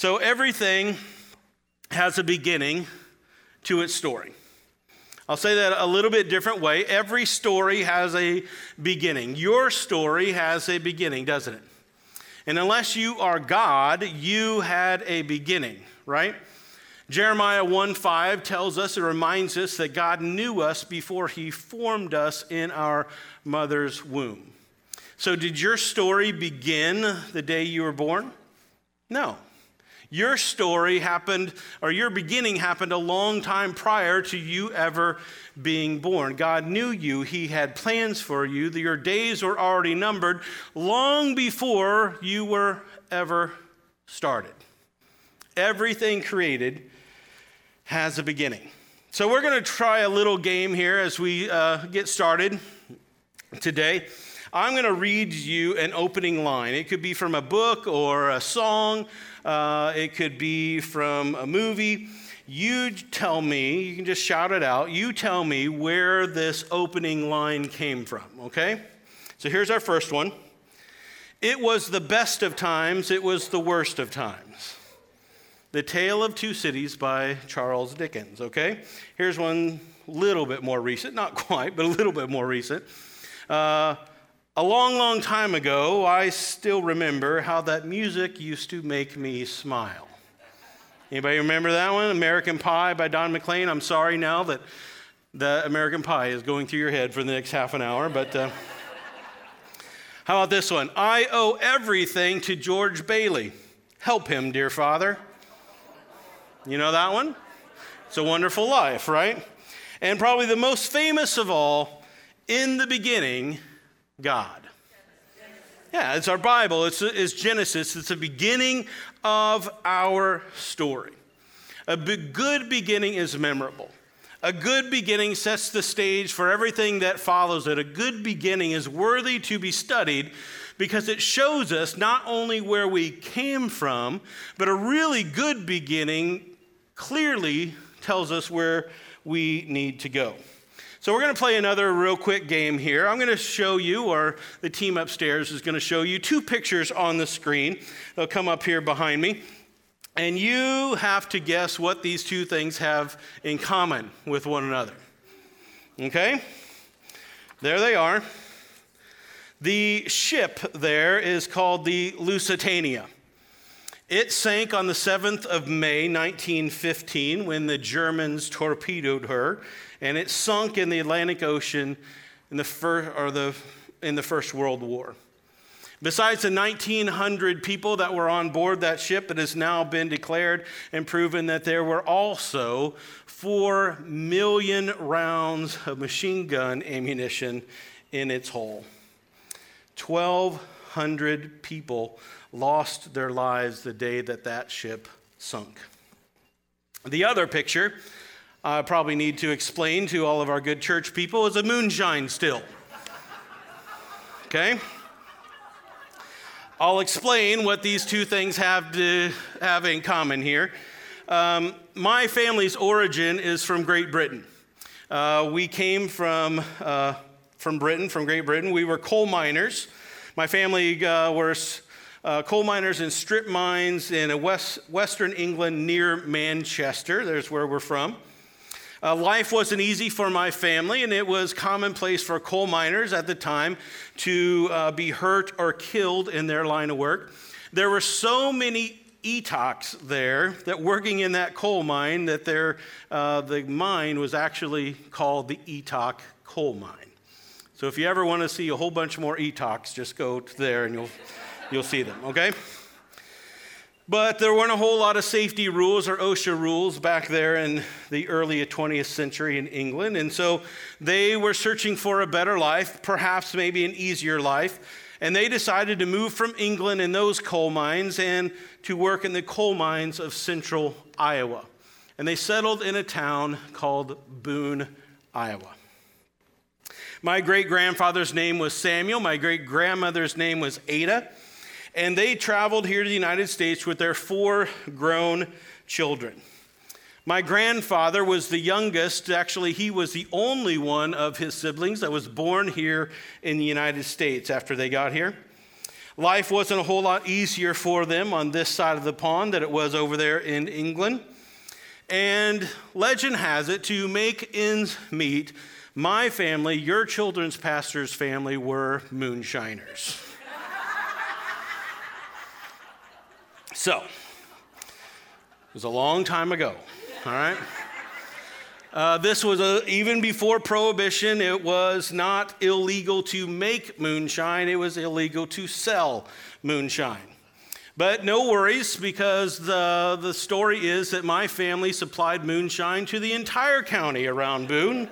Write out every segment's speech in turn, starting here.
So everything has a beginning to its story. I'll say that a little bit different way. Every story has a beginning. Your story has a beginning, doesn't it? And unless you are God, you had a beginning, right? Jeremiah 1 5 tells us, it reminds us that God knew us before he formed us in our mother's womb. So, did your story begin the day you were born? No. Your story happened, or your beginning happened a long time prior to you ever being born. God knew you, He had plans for you, your days were already numbered long before you were ever started. Everything created has a beginning. So, we're going to try a little game here as we uh, get started today. I'm going to read you an opening line. It could be from a book or a song, uh, it could be from a movie. You tell me, you can just shout it out. You tell me where this opening line came from, okay? So here's our first one. It was the best of times, it was the worst of times. The Tale of Two Cities by Charles Dickens, okay? Here's one a little bit more recent, not quite, but a little bit more recent. Uh, a long, long time ago, I still remember how that music used to make me smile. Anybody remember that one? American Pie by Don McLean. I'm sorry now that the American Pie is going through your head for the next half an hour, but uh, how about this one? I owe everything to George Bailey. Help him, dear Father. You know that one? It's a wonderful life, right? And probably the most famous of all, in the beginning, God. Yeah, it's our Bible. It's, it's Genesis. It's the beginning of our story. A good beginning is memorable. A good beginning sets the stage for everything that follows it. A good beginning is worthy to be studied because it shows us not only where we came from, but a really good beginning clearly tells us where we need to go. So we're going to play another real quick game here. I'm going to show you, or the team upstairs is going to show you, two pictures on the screen. They'll come up here behind me. And you have to guess what these two things have in common with one another. Okay? There they are. The ship there is called the Lusitania. It sank on the 7th of May, 1915, when the Germans torpedoed her and it sunk in the Atlantic Ocean in the, fir- or the, in the First World War. Besides the 1,900 people that were on board that ship, it has now been declared and proven that there were also 4 million rounds of machine gun ammunition in its hull. 1,200 people lost their lives the day that that ship sunk. The other picture I probably need to explain to all of our good church people is a moonshine still. Okay? I'll explain what these two things have to have in common here. Um, my family's origin is from Great Britain. Uh, we came from, uh, from Britain, from Great Britain. We were coal miners. My family uh, were uh, coal miners in strip mines in west, western England near Manchester. There's where we're from. Uh, life wasn't easy for my family, and it was commonplace for coal miners at the time to uh, be hurt or killed in their line of work. There were so many Etoks there that working in that coal mine that uh, the mine was actually called the Etok coal mine. So if you ever want to see a whole bunch more Etoks, just go there and you'll, you'll see them, okay? But there weren't a whole lot of safety rules or OSHA rules back there in the early 20th century in England. And so they were searching for a better life, perhaps maybe an easier life. And they decided to move from England in those coal mines and to work in the coal mines of central Iowa. And they settled in a town called Boone, Iowa. My great grandfather's name was Samuel. My great grandmother's name was Ada and they traveled here to the United States with their four grown children. My grandfather was the youngest. Actually, he was the only one of his siblings that was born here in the United States after they got here. Life wasn't a whole lot easier for them on this side of the pond than it was over there in England. And legend has it to make ends meet, my family, your children's pastor's family, were moonshiners. So, it was a long time ago, all right? Uh, this was a, even before prohibition, it was not illegal to make moonshine, it was illegal to sell moonshine. But no worries, because the, the story is that my family supplied moonshine to the entire county around Boone.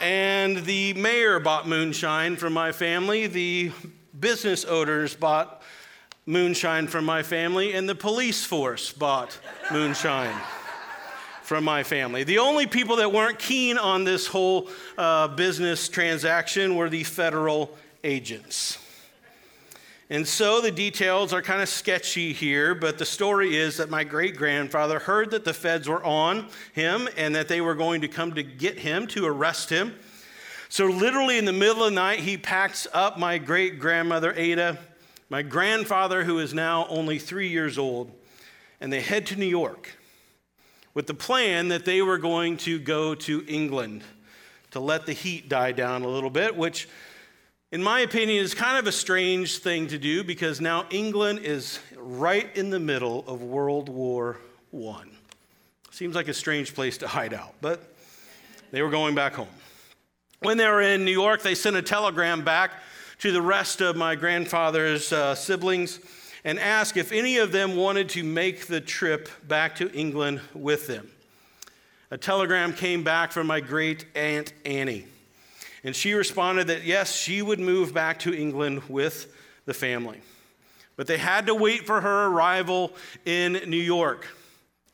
and the mayor bought moonshine from my family, the business owners bought moonshine from my family, and the police force bought moonshine from my family. The only people that weren't keen on this whole uh, business transaction were the federal agents. And so the details are kind of sketchy here, but the story is that my great grandfather heard that the feds were on him and that they were going to come to get him, to arrest him. So, literally, in the middle of the night, he packs up my great grandmother, Ada, my grandfather, who is now only three years old, and they head to New York with the plan that they were going to go to England to let the heat die down a little bit, which, in my opinion, is kind of a strange thing to do because now England is right in the middle of World War I. Seems like a strange place to hide out, but they were going back home. When they were in New York, they sent a telegram back to the rest of my grandfather's uh, siblings and asked if any of them wanted to make the trip back to England with them. A telegram came back from my great aunt Annie, and she responded that yes, she would move back to England with the family. But they had to wait for her arrival in New York.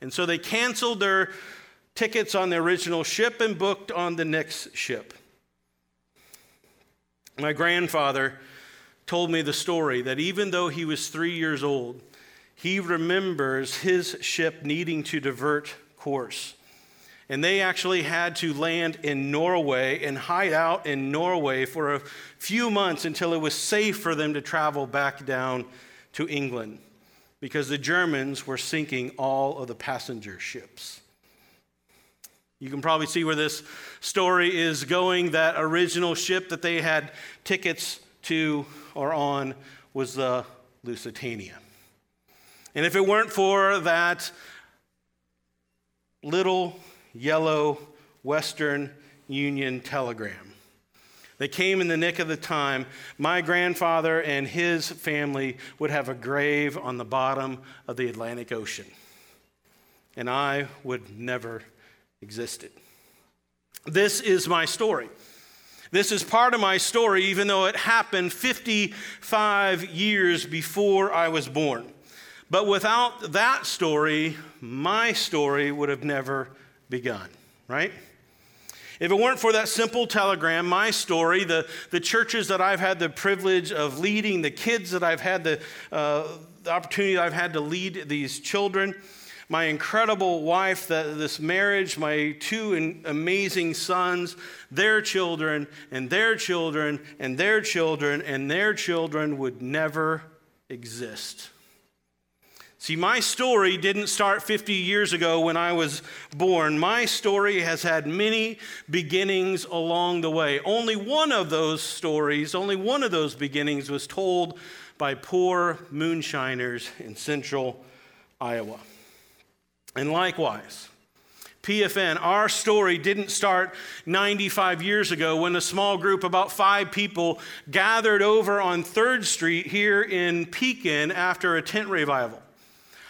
And so they canceled their tickets on the original ship and booked on the next ship. My grandfather told me the story that even though he was three years old, he remembers his ship needing to divert course. And they actually had to land in Norway and hide out in Norway for a few months until it was safe for them to travel back down to England because the Germans were sinking all of the passenger ships. You can probably see where this story is going. That original ship that they had tickets to or on was the Lusitania. And if it weren't for that little yellow Western Union telegram that came in the nick of the time, my grandfather and his family would have a grave on the bottom of the Atlantic Ocean. And I would never existed. This is my story. This is part of my story, even though it happened 55 years before I was born. But without that story, my story would have never begun, right? If it weren't for that simple telegram, my story, the, the churches that I've had the privilege of leading, the kids that I've had the, uh, the opportunity I've had to lead these children, my incredible wife, this marriage, my two amazing sons, their children, and their children, and their children, and their children would never exist. See, my story didn't start 50 years ago when I was born. My story has had many beginnings along the way. Only one of those stories, only one of those beginnings was told by poor moonshiners in central Iowa. And likewise, PFN, our story didn't start 95 years ago when a small group, about five people, gathered over on 3rd Street here in Pekin after a tent revival.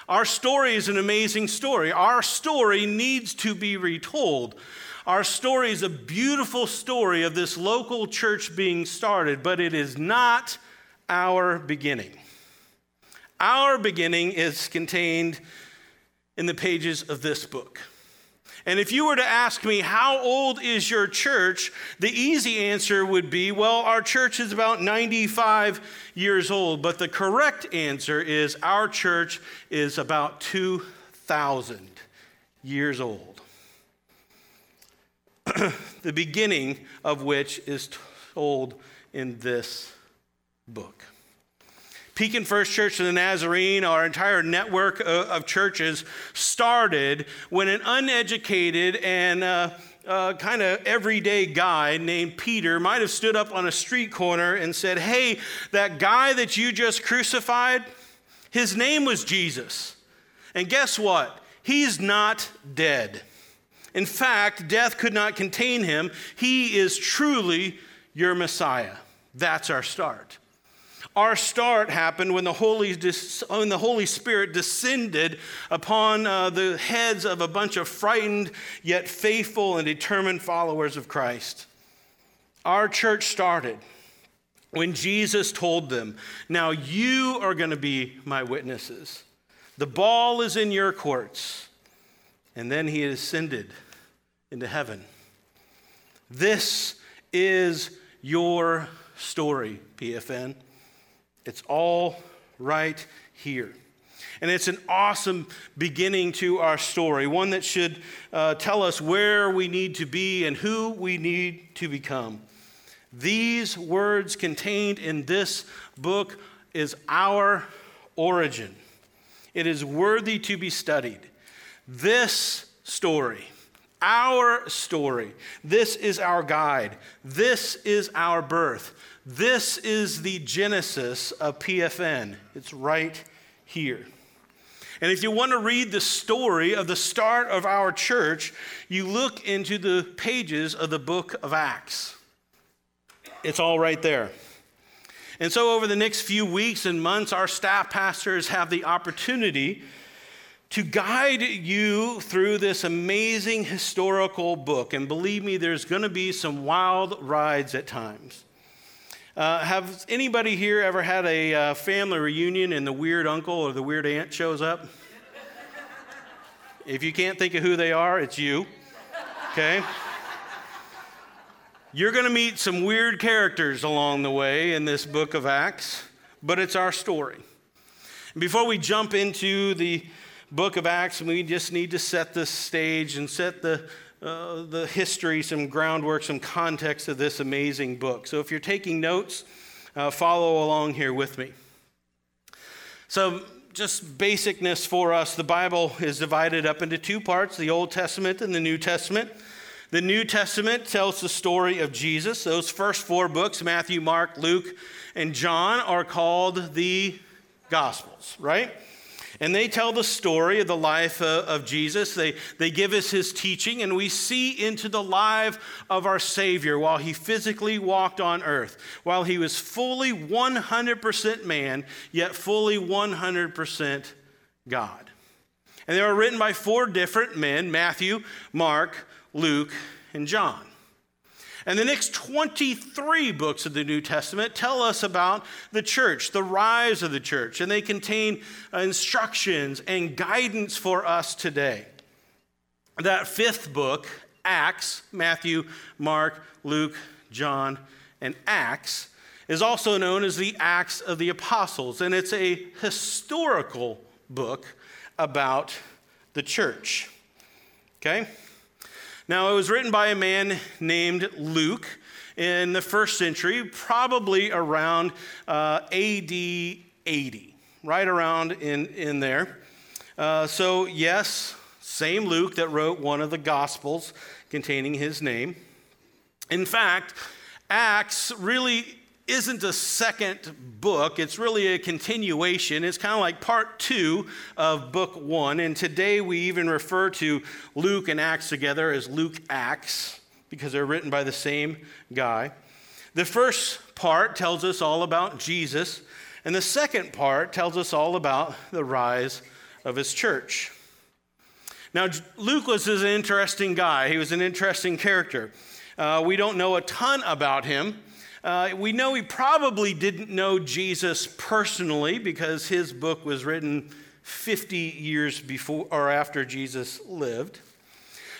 Our story is an amazing story. Our story needs to be retold. Our story is a beautiful story of this local church being started, but it is not our beginning. Our beginning is contained in the pages of this book. And if you were to ask me, how old is your church? The easy answer would be, well, our church is about 95 years old. But the correct answer is, our church is about 2,000 years old. the beginning of which is told in this book. Pekin First Church of the Nazarene, our entire network of churches, started when an uneducated and uh, uh, kind of everyday guy named Peter might have stood up on a street corner and said, Hey, that guy that you just crucified, his name was Jesus. And guess what? He's not dead. In fact, death could not contain him. He is truly your Messiah. That's our start. Our start happened when the Holy, when the Holy Spirit descended upon uh, the heads of a bunch of frightened yet faithful and determined followers of Christ. Our church started when Jesus told them, Now you are going to be my witnesses. The ball is in your courts. And then he ascended into heaven. This is your story, PFN. It's all right here. And it's an awesome beginning to our story, one that should uh, tell us where we need to be and who we need to become. These words contained in this book is our origin. It is worthy to be studied. This story, our story, this is our guide. This is our birth. This is the genesis of PFN. It's right here. And if you want to read the story of the start of our church, you look into the pages of the book of Acts. It's all right there. And so, over the next few weeks and months, our staff pastors have the opportunity to guide you through this amazing historical book. And believe me, there's going to be some wild rides at times. Uh, have anybody here ever had a uh, family reunion and the weird uncle or the weird aunt shows up? if you can't think of who they are, it's you. Okay? You're going to meet some weird characters along the way in this book of Acts, but it's our story. Before we jump into the book of Acts, we just need to set the stage and set the uh, the history, some groundwork, some context of this amazing book. So if you're taking notes, uh, follow along here with me. So, just basicness for us the Bible is divided up into two parts the Old Testament and the New Testament. The New Testament tells the story of Jesus. Those first four books, Matthew, Mark, Luke, and John, are called the Gospels, right? And they tell the story of the life uh, of Jesus. They, they give us his teaching, and we see into the life of our Savior while he physically walked on earth, while he was fully 100% man, yet fully 100% God. And they were written by four different men Matthew, Mark, Luke, and John. And the next 23 books of the New Testament tell us about the church, the rise of the church, and they contain instructions and guidance for us today. That fifth book, Acts, Matthew, Mark, Luke, John, and Acts, is also known as the Acts of the Apostles, and it's a historical book about the church. Okay? Now, it was written by a man named Luke in the first century, probably around uh, AD 80, right around in, in there. Uh, so, yes, same Luke that wrote one of the Gospels containing his name. In fact, Acts really isn't a second book, it's really a continuation. It's kind of like part two of book one. And today we even refer to Luke and Acts together as Luke Acts because they're written by the same guy. The first part tells us all about Jesus, and the second part tells us all about the rise of his church. Now, Luke was an interesting guy, he was an interesting character. Uh, we don't know a ton about him. Uh, we know he probably didn't know Jesus personally because his book was written 50 years before or after Jesus lived.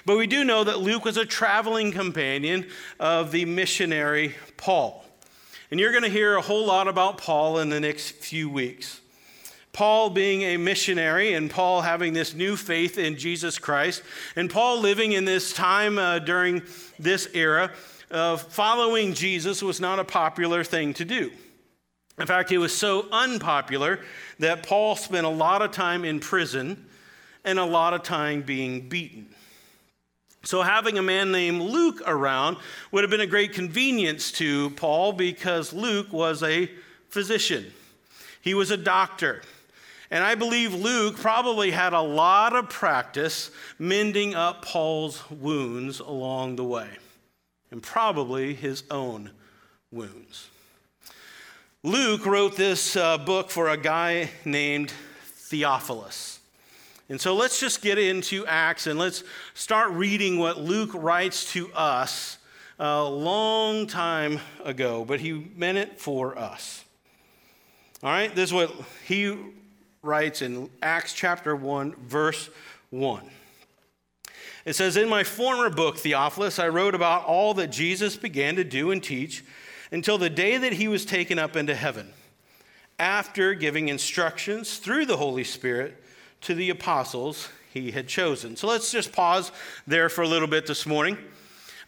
But we do know that Luke was a traveling companion of the missionary Paul. And you're going to hear a whole lot about Paul in the next few weeks. Paul being a missionary and Paul having this new faith in Jesus Christ, and Paul living in this time uh, during this era uh, following Jesus was not a popular thing to do. In fact, it was so unpopular that Paul spent a lot of time in prison and a lot of time being beaten. So, having a man named Luke around would have been a great convenience to Paul because Luke was a physician, he was a doctor. And I believe Luke probably had a lot of practice mending up Paul's wounds along the way, and probably his own wounds. Luke wrote this uh, book for a guy named Theophilus. And so let's just get into Acts and let's start reading what Luke writes to us a long time ago, but he meant it for us. All right, this is what he writes in Acts chapter 1, verse 1. It says, In my former book, Theophilus, I wrote about all that Jesus began to do and teach until the day that he was taken up into heaven, after giving instructions through the Holy Spirit to the apostles he had chosen. So let's just pause there for a little bit this morning.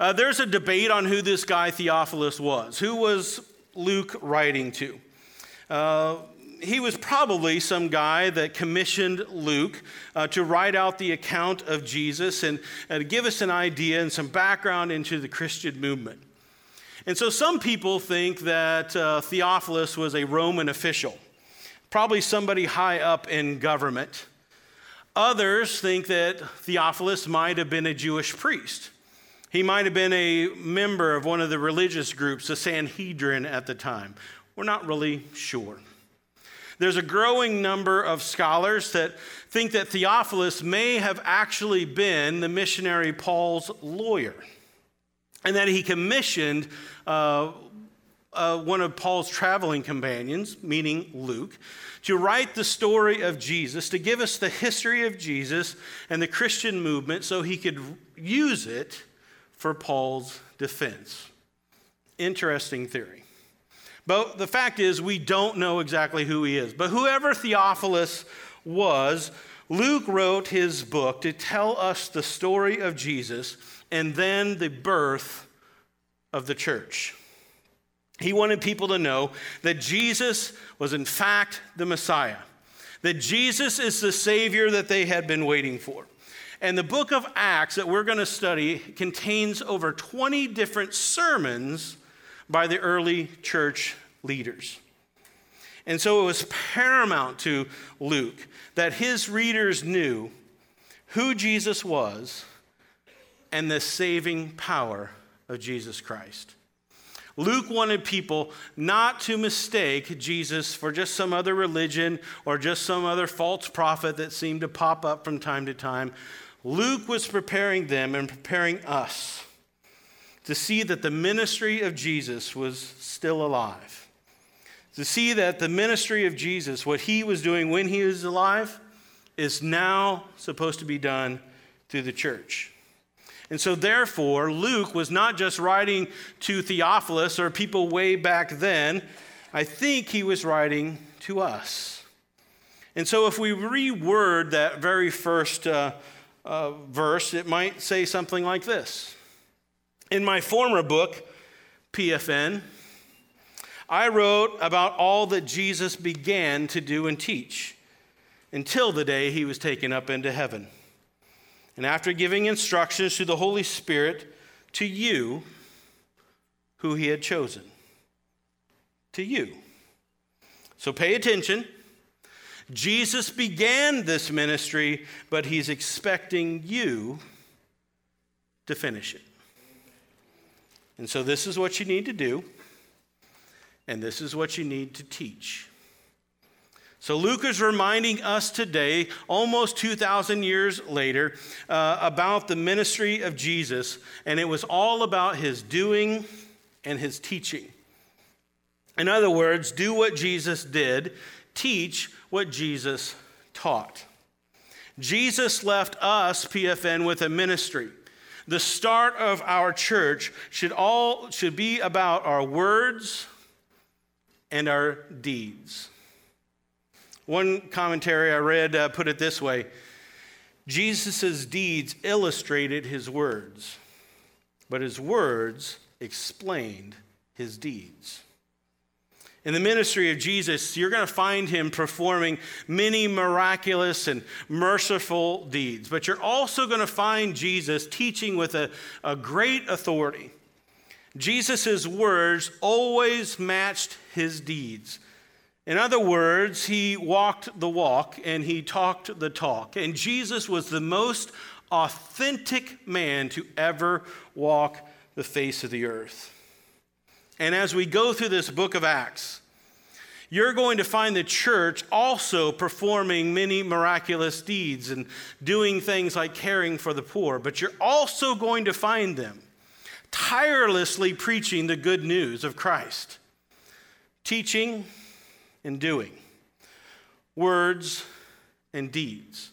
Uh, there's a debate on who this guy Theophilus was. Who was Luke writing to? Uh, he was probably some guy that commissioned Luke uh, to write out the account of Jesus and, and give us an idea and some background into the Christian movement. And so some people think that uh, Theophilus was a Roman official, probably somebody high up in government. Others think that Theophilus might have been a Jewish priest. He might have been a member of one of the religious groups, the Sanhedrin at the time. We're not really sure. There's a growing number of scholars that think that Theophilus may have actually been the missionary Paul's lawyer, and that he commissioned uh, uh, one of Paul's traveling companions, meaning Luke, to write the story of Jesus, to give us the history of Jesus and the Christian movement so he could use it for Paul's defense. Interesting theory. But the fact is, we don't know exactly who he is. But whoever Theophilus was, Luke wrote his book to tell us the story of Jesus and then the birth of the church. He wanted people to know that Jesus was, in fact, the Messiah, that Jesus is the Savior that they had been waiting for. And the book of Acts that we're going to study contains over 20 different sermons by the early church leaders. And so it was paramount to Luke that his readers knew who Jesus was and the saving power of Jesus Christ. Luke wanted people not to mistake Jesus for just some other religion or just some other false prophet that seemed to pop up from time to time. Luke was preparing them and preparing us to see that the ministry of Jesus was still alive. To see that the ministry of Jesus, what he was doing when he was alive, is now supposed to be done through the church. And so, therefore, Luke was not just writing to Theophilus or people way back then. I think he was writing to us. And so, if we reword that very first uh, uh, verse, it might say something like this in my former book, PFN, I wrote about all that Jesus began to do and teach until the day he was taken up into heaven. And after giving instructions to the Holy Spirit to you, who he had chosen. To you. So pay attention. Jesus began this ministry, but he's expecting you to finish it. And so, this is what you need to do, and this is what you need to teach. So, Luke is reminding us today, almost 2,000 years later, uh, about the ministry of Jesus, and it was all about his doing and his teaching. In other words, do what Jesus did, teach what Jesus taught. Jesus left us, PFN, with a ministry. The start of our church should all should be about our words and our deeds. One commentary I read uh, put it this way Jesus' deeds illustrated his words, but his words explained his deeds. In the ministry of Jesus, you're going to find him performing many miraculous and merciful deeds, but you're also going to find Jesus teaching with a, a great authority. Jesus' words always matched his deeds. In other words, he walked the walk and he talked the talk. And Jesus was the most authentic man to ever walk the face of the earth. And as we go through this book of Acts, you're going to find the church also performing many miraculous deeds and doing things like caring for the poor, but you're also going to find them tirelessly preaching the good news of Christ, teaching and doing, words and deeds.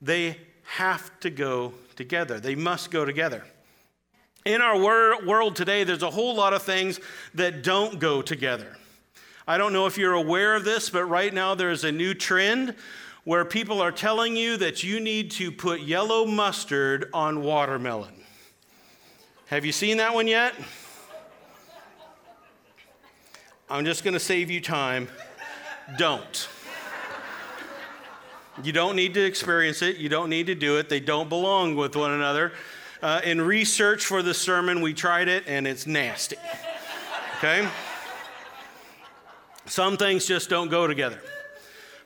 They have to go together, they must go together. In our wor- world today, there's a whole lot of things that don't go together. I don't know if you're aware of this, but right now there's a new trend where people are telling you that you need to put yellow mustard on watermelon. Have you seen that one yet? I'm just going to save you time. Don't. You don't need to experience it. You don't need to do it. They don't belong with one another. Uh, in research for the sermon, we tried it and it's nasty. Okay? Some things just don't go together.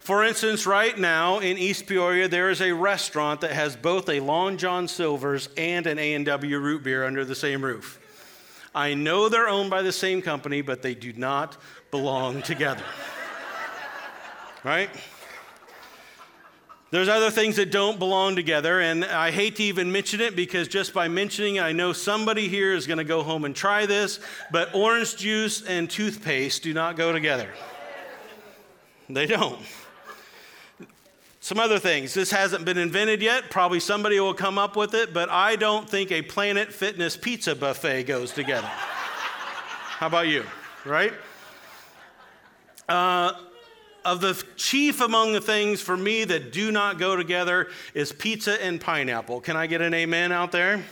For instance, right now in East Peoria, there is a restaurant that has both a Long John Silver's and an A&W root beer under the same roof. I know they're owned by the same company, but they do not belong together. right? There's other things that don't belong together, and I hate to even mention it because just by mentioning it, I know somebody here is going to go home and try this, but orange juice and toothpaste do not go together. They don't. Some other things. This hasn't been invented yet. Probably somebody will come up with it, but I don't think a Planet Fitness pizza buffet goes together. How about you? Right? Uh, of the chief among the things for me that do not go together is pizza and pineapple. Can I get an amen out there?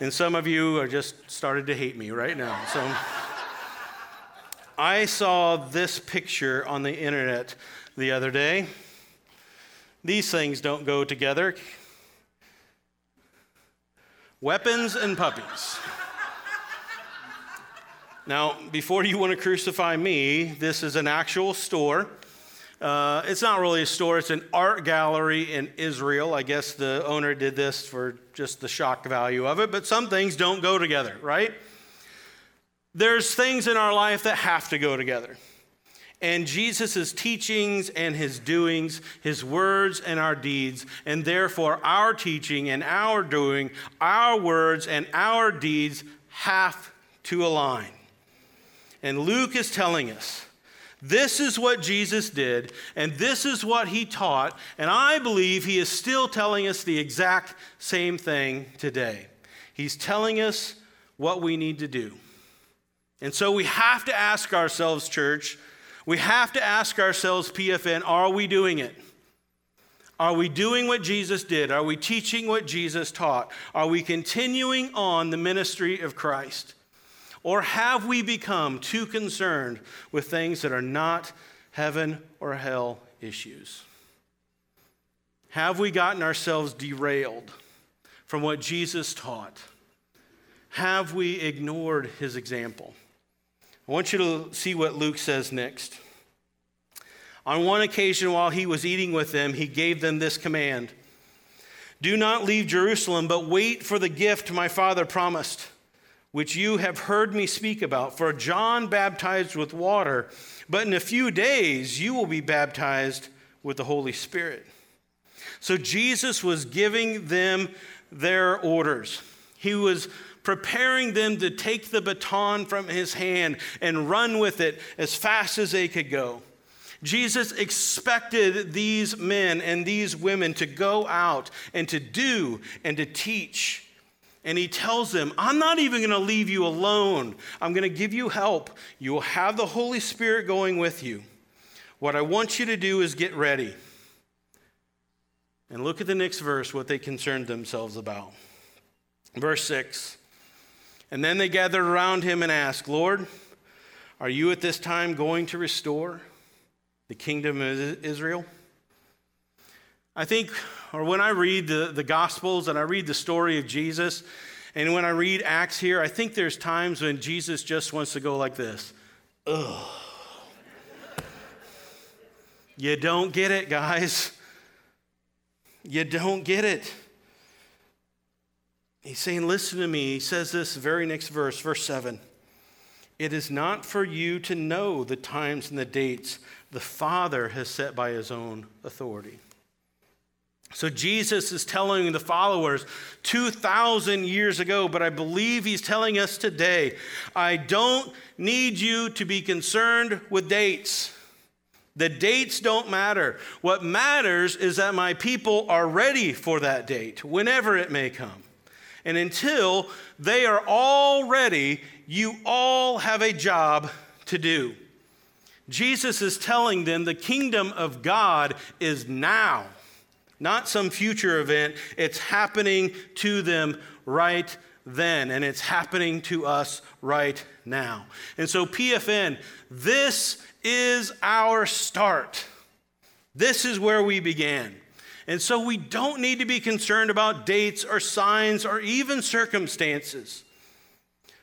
And some of you are just started to hate me right now. So I saw this picture on the internet the other day. These things don't go together. Weapons and puppies. Now, before you want to crucify me, this is an actual store. Uh, it's not really a store, it's an art gallery in Israel. I guess the owner did this for just the shock value of it, but some things don't go together, right? There's things in our life that have to go together and Jesus' teachings and his doings, his words and our deeds, and therefore our teaching and our doing, our words and our deeds have to align. And Luke is telling us this is what Jesus did, and this is what he taught, and I believe he is still telling us the exact same thing today. He's telling us what we need to do. And so we have to ask ourselves, church, we have to ask ourselves, PFN, are we doing it? Are we doing what Jesus did? Are we teaching what Jesus taught? Are we continuing on the ministry of Christ? Or have we become too concerned with things that are not heaven or hell issues? Have we gotten ourselves derailed from what Jesus taught? Have we ignored his example? I want you to see what Luke says next. On one occasion, while he was eating with them, he gave them this command Do not leave Jerusalem, but wait for the gift my father promised, which you have heard me speak about. For John baptized with water, but in a few days you will be baptized with the Holy Spirit. So Jesus was giving them their orders. He was preparing them to take the baton from his hand and run with it as fast as they could go. Jesus expected these men and these women to go out and to do and to teach. And he tells them, I'm not even going to leave you alone. I'm going to give you help. You will have the Holy Spirit going with you. What I want you to do is get ready. And look at the next verse, what they concerned themselves about. Verse 6 And then they gathered around him and asked, Lord, Are you at this time going to restore the kingdom of Israel? I think, or when I read the, the Gospels and I read the story of Jesus, and when I read Acts here, I think there's times when Jesus just wants to go like this. Ugh. you don't get it, guys. You don't get it. He's saying, Listen to me. He says this very next verse, verse 7. It is not for you to know the times and the dates the Father has set by his own authority. So Jesus is telling the followers 2,000 years ago, but I believe he's telling us today I don't need you to be concerned with dates. The dates don't matter. What matters is that my people are ready for that date, whenever it may come. And until they are all ready, you all have a job to do. Jesus is telling them the kingdom of God is now, not some future event. It's happening to them right then, and it's happening to us right now. And so, PFN, this is our start. This is where we began. And so we don't need to be concerned about dates or signs or even circumstances.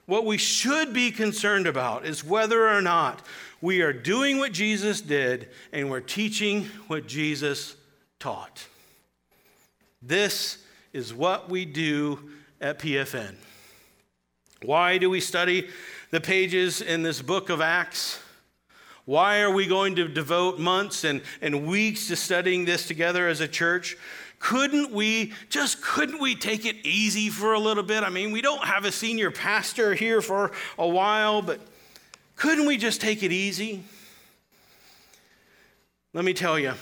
What we should be concerned about is whether or not we are doing what Jesus did and we're teaching what Jesus taught. This is what we do at PFN. Why do we study the pages in this book of Acts? Why are we going to devote months and, and weeks to studying this together as a church? Couldn't we, just couldn't we take it easy for a little bit? I mean, we don't have a senior pastor here for a while, but couldn't we just take it easy? Let me tell you,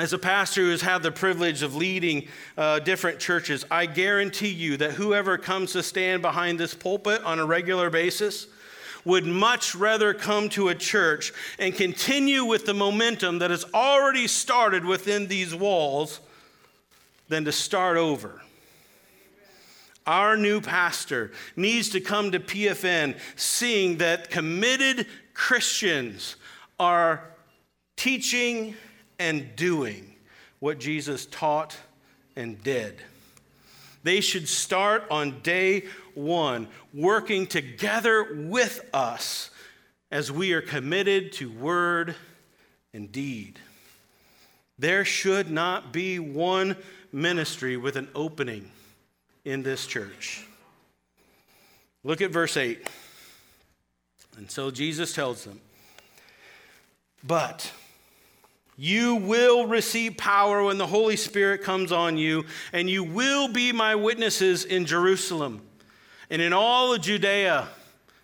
as a pastor who has had the privilege of leading uh, different churches, I guarantee you that whoever comes to stand behind this pulpit on a regular basis, would much rather come to a church and continue with the momentum that has already started within these walls than to start over. Our new pastor needs to come to PFN seeing that committed Christians are teaching and doing what Jesus taught and did. They should start on day one, working together with us as we are committed to word and deed. There should not be one ministry with an opening in this church. Look at verse 8. And so Jesus tells them, But you will receive power when the Holy Spirit comes on you, and you will be my witnesses in Jerusalem and in all of Judea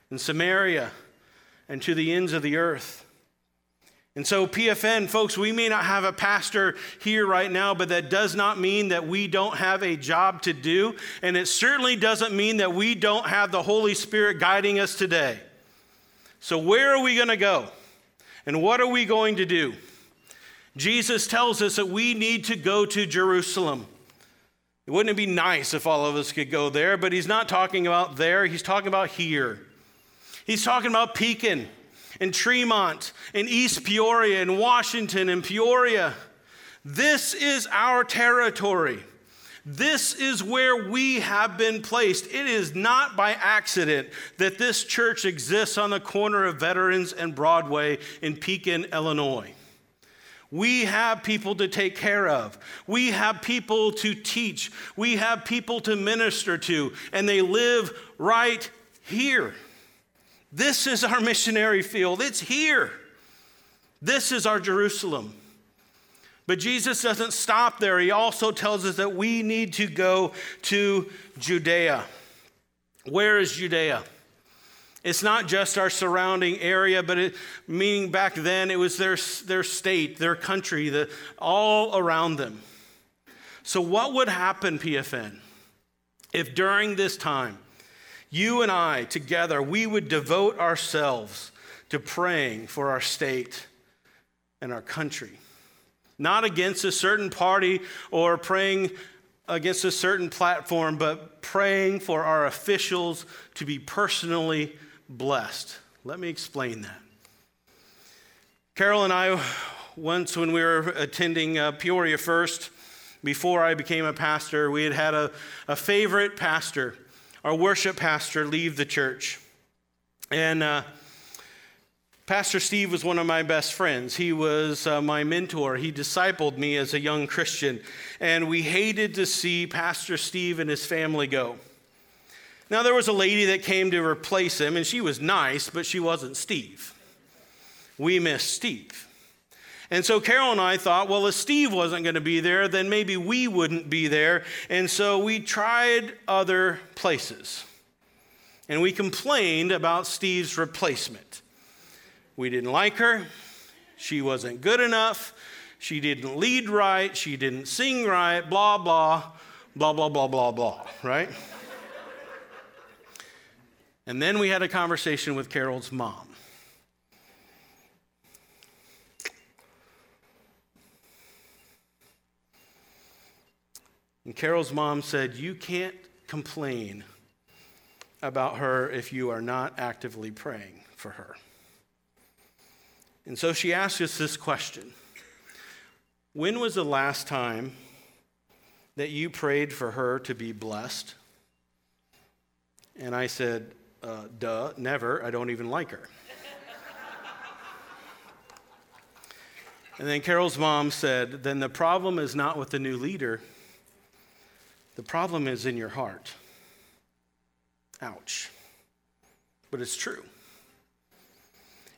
and Samaria and to the ends of the earth. And so, PFN, folks, we may not have a pastor here right now, but that does not mean that we don't have a job to do. And it certainly doesn't mean that we don't have the Holy Spirit guiding us today. So, where are we going to go? And what are we going to do? Jesus tells us that we need to go to Jerusalem. Wouldn't it be nice if all of us could go there? But he's not talking about there, he's talking about here. He's talking about Pekin and Tremont and East Peoria and Washington and Peoria. This is our territory. This is where we have been placed. It is not by accident that this church exists on the corner of Veterans and Broadway in Pekin, Illinois. We have people to take care of. We have people to teach. We have people to minister to, and they live right here. This is our missionary field. It's here. This is our Jerusalem. But Jesus doesn't stop there. He also tells us that we need to go to Judea. Where is Judea? It's not just our surrounding area, but it, meaning back then it was their, their state, their country, the, all around them. So, what would happen, PFN, if during this time you and I together, we would devote ourselves to praying for our state and our country? Not against a certain party or praying against a certain platform, but praying for our officials to be personally blessed, Let me explain that. Carol and I, once when we were attending uh, Peoria First, before I became a pastor, we had had a, a favorite pastor, our worship pastor, leave the church. And uh, Pastor Steve was one of my best friends. He was uh, my mentor. He discipled me as a young Christian. And we hated to see Pastor Steve and his family go. Now, there was a lady that came to replace him, and she was nice, but she wasn't Steve. We missed Steve. And so Carol and I thought, well, if Steve wasn't going to be there, then maybe we wouldn't be there. And so we tried other places. And we complained about Steve's replacement. We didn't like her. She wasn't good enough. She didn't lead right. She didn't sing right. Blah, blah, blah, blah, blah, blah, blah, right? And then we had a conversation with Carol's mom. And Carol's mom said, You can't complain about her if you are not actively praying for her. And so she asked us this question When was the last time that you prayed for her to be blessed? And I said, uh, Duh, never. I don't even like her. and then Carol's mom said, Then the problem is not with the new leader the problem is in your heart. Ouch. But it's true.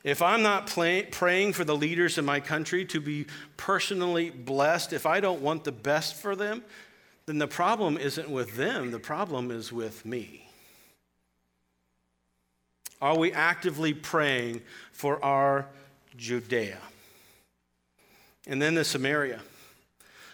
If I'm not play, praying for the leaders in my country to be personally blessed, if I don't want the best for them, then the problem isn't with them, the problem is with me. Are we actively praying for our Judea? And then the Samaria.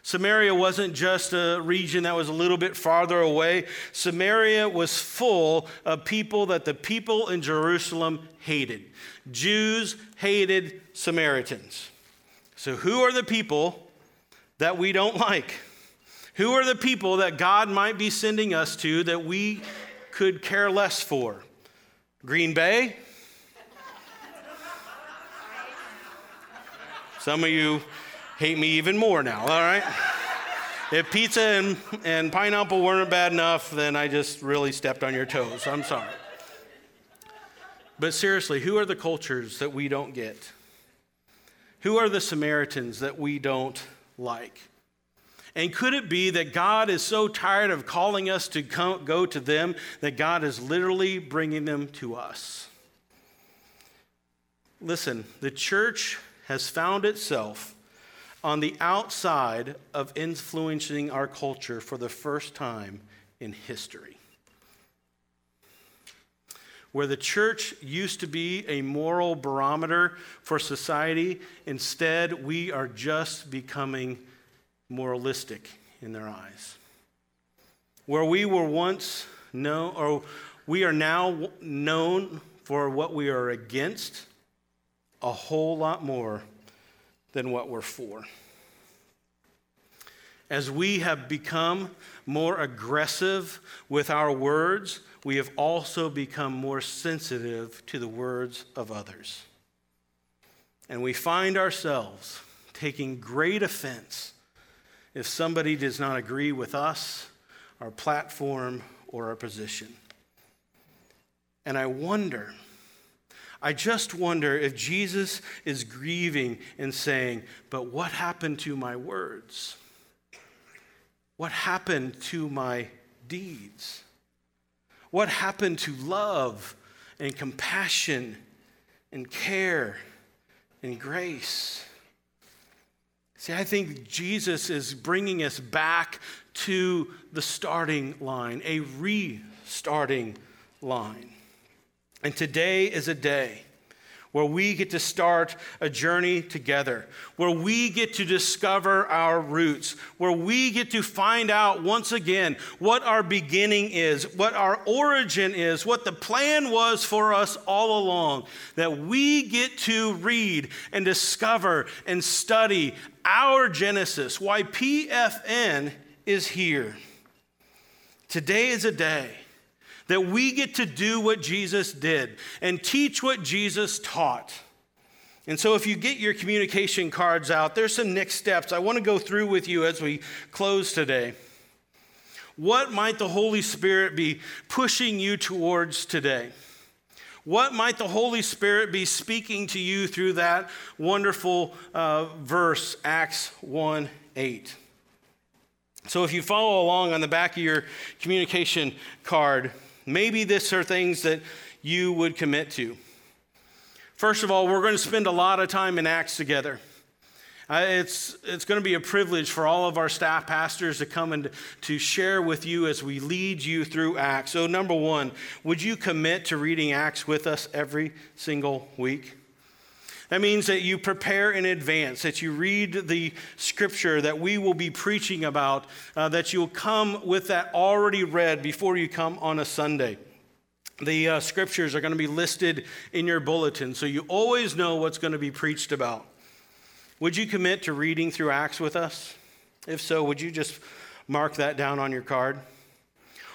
Samaria wasn't just a region that was a little bit farther away. Samaria was full of people that the people in Jerusalem hated. Jews hated Samaritans. So, who are the people that we don't like? Who are the people that God might be sending us to that we could care less for? Green Bay? Some of you hate me even more now, all right? if pizza and, and pineapple weren't bad enough, then I just really stepped on your toes. I'm sorry. But seriously, who are the cultures that we don't get? Who are the Samaritans that we don't like? And could it be that God is so tired of calling us to go to them that God is literally bringing them to us? Listen, the church has found itself on the outside of influencing our culture for the first time in history. Where the church used to be a moral barometer for society, instead, we are just becoming moralistic in their eyes. Where we were once known, or we are now known for what we are against, a whole lot more than what we're for. As we have become more aggressive with our words, we have also become more sensitive to the words of others. And we find ourselves taking great offense if somebody does not agree with us, our platform, or our position. And I wonder I just wonder if Jesus is grieving and saying, But what happened to my words? What happened to my deeds? What happened to love and compassion and care and grace? See, I think Jesus is bringing us back to the starting line, a restarting line. And today is a day where we get to start a journey together, where we get to discover our roots, where we get to find out once again what our beginning is, what our origin is, what the plan was for us all along, that we get to read and discover and study our Genesis, why PFN is here. Today is a day that we get to do what Jesus did and teach what Jesus taught. And so, if you get your communication cards out, there's some next steps I want to go through with you as we close today. What might the Holy Spirit be pushing you towards today? What might the Holy Spirit be speaking to you through that wonderful uh, verse, Acts 1 8? So, if you follow along on the back of your communication card, maybe this are things that you would commit to. First of all, we're going to spend a lot of time in Acts together. Uh, it's, it's going to be a privilege for all of our staff pastors to come and to share with you as we lead you through Acts. So, number one, would you commit to reading Acts with us every single week? That means that you prepare in advance, that you read the scripture that we will be preaching about, uh, that you'll come with that already read before you come on a Sunday. The uh, scriptures are going to be listed in your bulletin, so you always know what's going to be preached about. Would you commit to reading through Acts with us? If so, would you just mark that down on your card?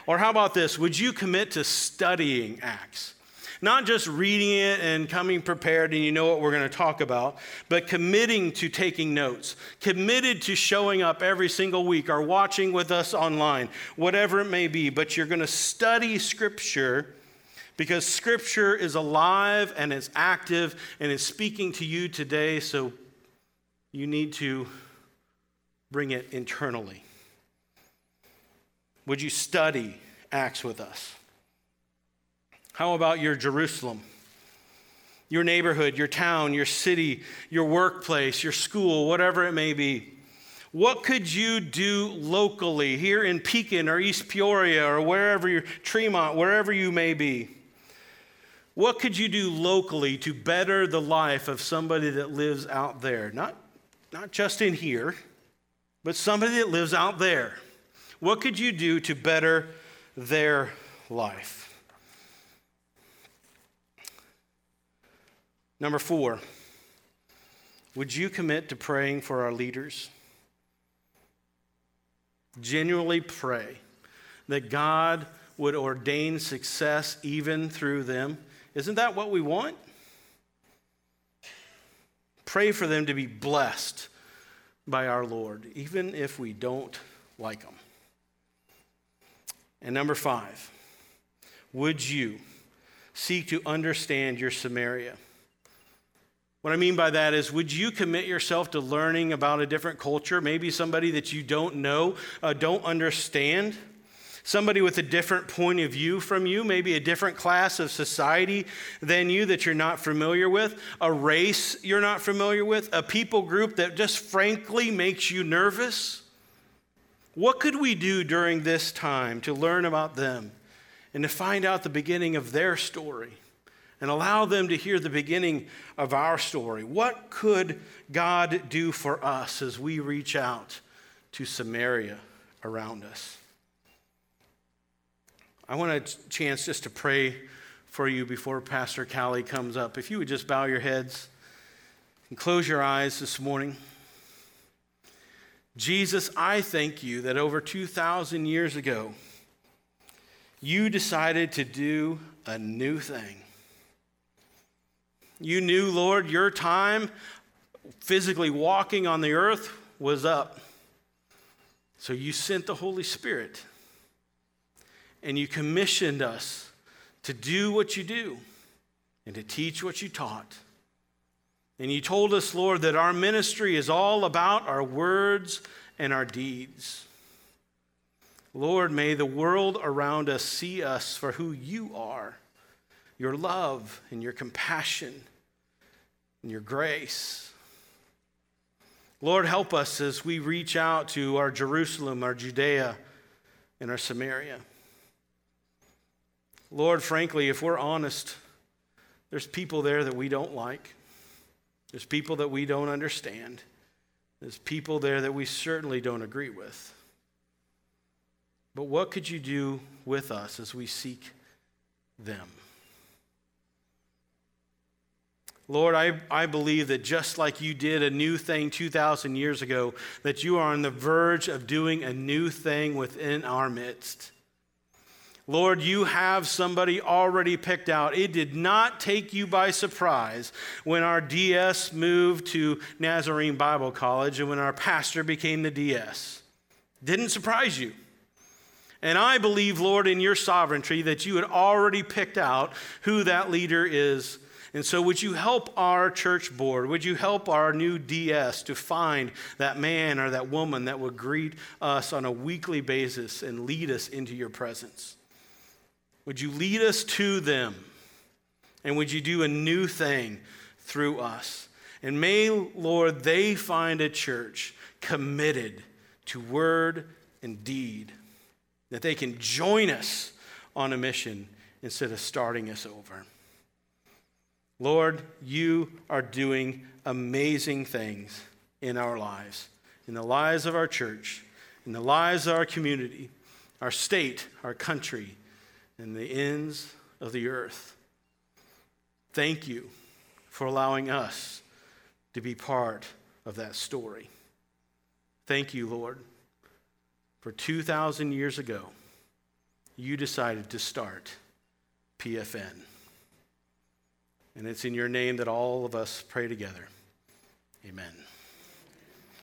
Or how about this? Would you commit to studying Acts? Not just reading it and coming prepared and you know what we're going to talk about, but committing to taking notes, committed to showing up every single week or watching with us online, whatever it may be. But you're going to study Scripture because Scripture is alive and it's active and it's speaking to you today. So you need to bring it internally. Would you study Acts with us? How about your Jerusalem? Your neighborhood, your town, your city, your workplace, your school, whatever it may be. What could you do locally here in Pekin or East Peoria or wherever you're, Tremont, wherever you may be? What could you do locally to better the life of somebody that lives out there? Not, not just in here, but somebody that lives out there. What could you do to better their life? Number four, would you commit to praying for our leaders? Genuinely pray that God would ordain success even through them. Isn't that what we want? Pray for them to be blessed by our Lord, even if we don't like them. And number five, would you seek to understand your Samaria? What I mean by that is, would you commit yourself to learning about a different culture, maybe somebody that you don't know, uh, don't understand? Somebody with a different point of view from you, maybe a different class of society than you that you're not familiar with, a race you're not familiar with, a people group that just frankly makes you nervous? What could we do during this time to learn about them and to find out the beginning of their story? And allow them to hear the beginning of our story. What could God do for us as we reach out to Samaria around us? I want a chance just to pray for you before Pastor Callie comes up. If you would just bow your heads and close your eyes this morning. Jesus, I thank you that over 2,000 years ago, you decided to do a new thing. You knew, Lord, your time physically walking on the earth was up. So you sent the Holy Spirit and you commissioned us to do what you do and to teach what you taught. And you told us, Lord, that our ministry is all about our words and our deeds. Lord, may the world around us see us for who you are your love and your compassion and your grace. Lord, help us as we reach out to our Jerusalem, our Judea, and our Samaria. Lord, frankly, if we're honest, there's people there that we don't like. There's people that we don't understand. There's people there that we certainly don't agree with. But what could you do with us as we seek them? Lord, I, I believe that just like you did a new thing 2,000 years ago, that you are on the verge of doing a new thing within our midst. Lord, you have somebody already picked out. It did not take you by surprise when our DS moved to Nazarene Bible College and when our pastor became the DS. Didn't surprise you. And I believe, Lord, in your sovereignty that you had already picked out who that leader is. And so, would you help our church board? Would you help our new DS to find that man or that woman that would greet us on a weekly basis and lead us into your presence? Would you lead us to them? And would you do a new thing through us? And may, Lord, they find a church committed to word and deed, that they can join us on a mission instead of starting us over. Lord, you are doing amazing things in our lives, in the lives of our church, in the lives of our community, our state, our country, and the ends of the earth. Thank you for allowing us to be part of that story. Thank you, Lord, for 2,000 years ago, you decided to start PFN. And it's in your name that all of us pray together. Amen.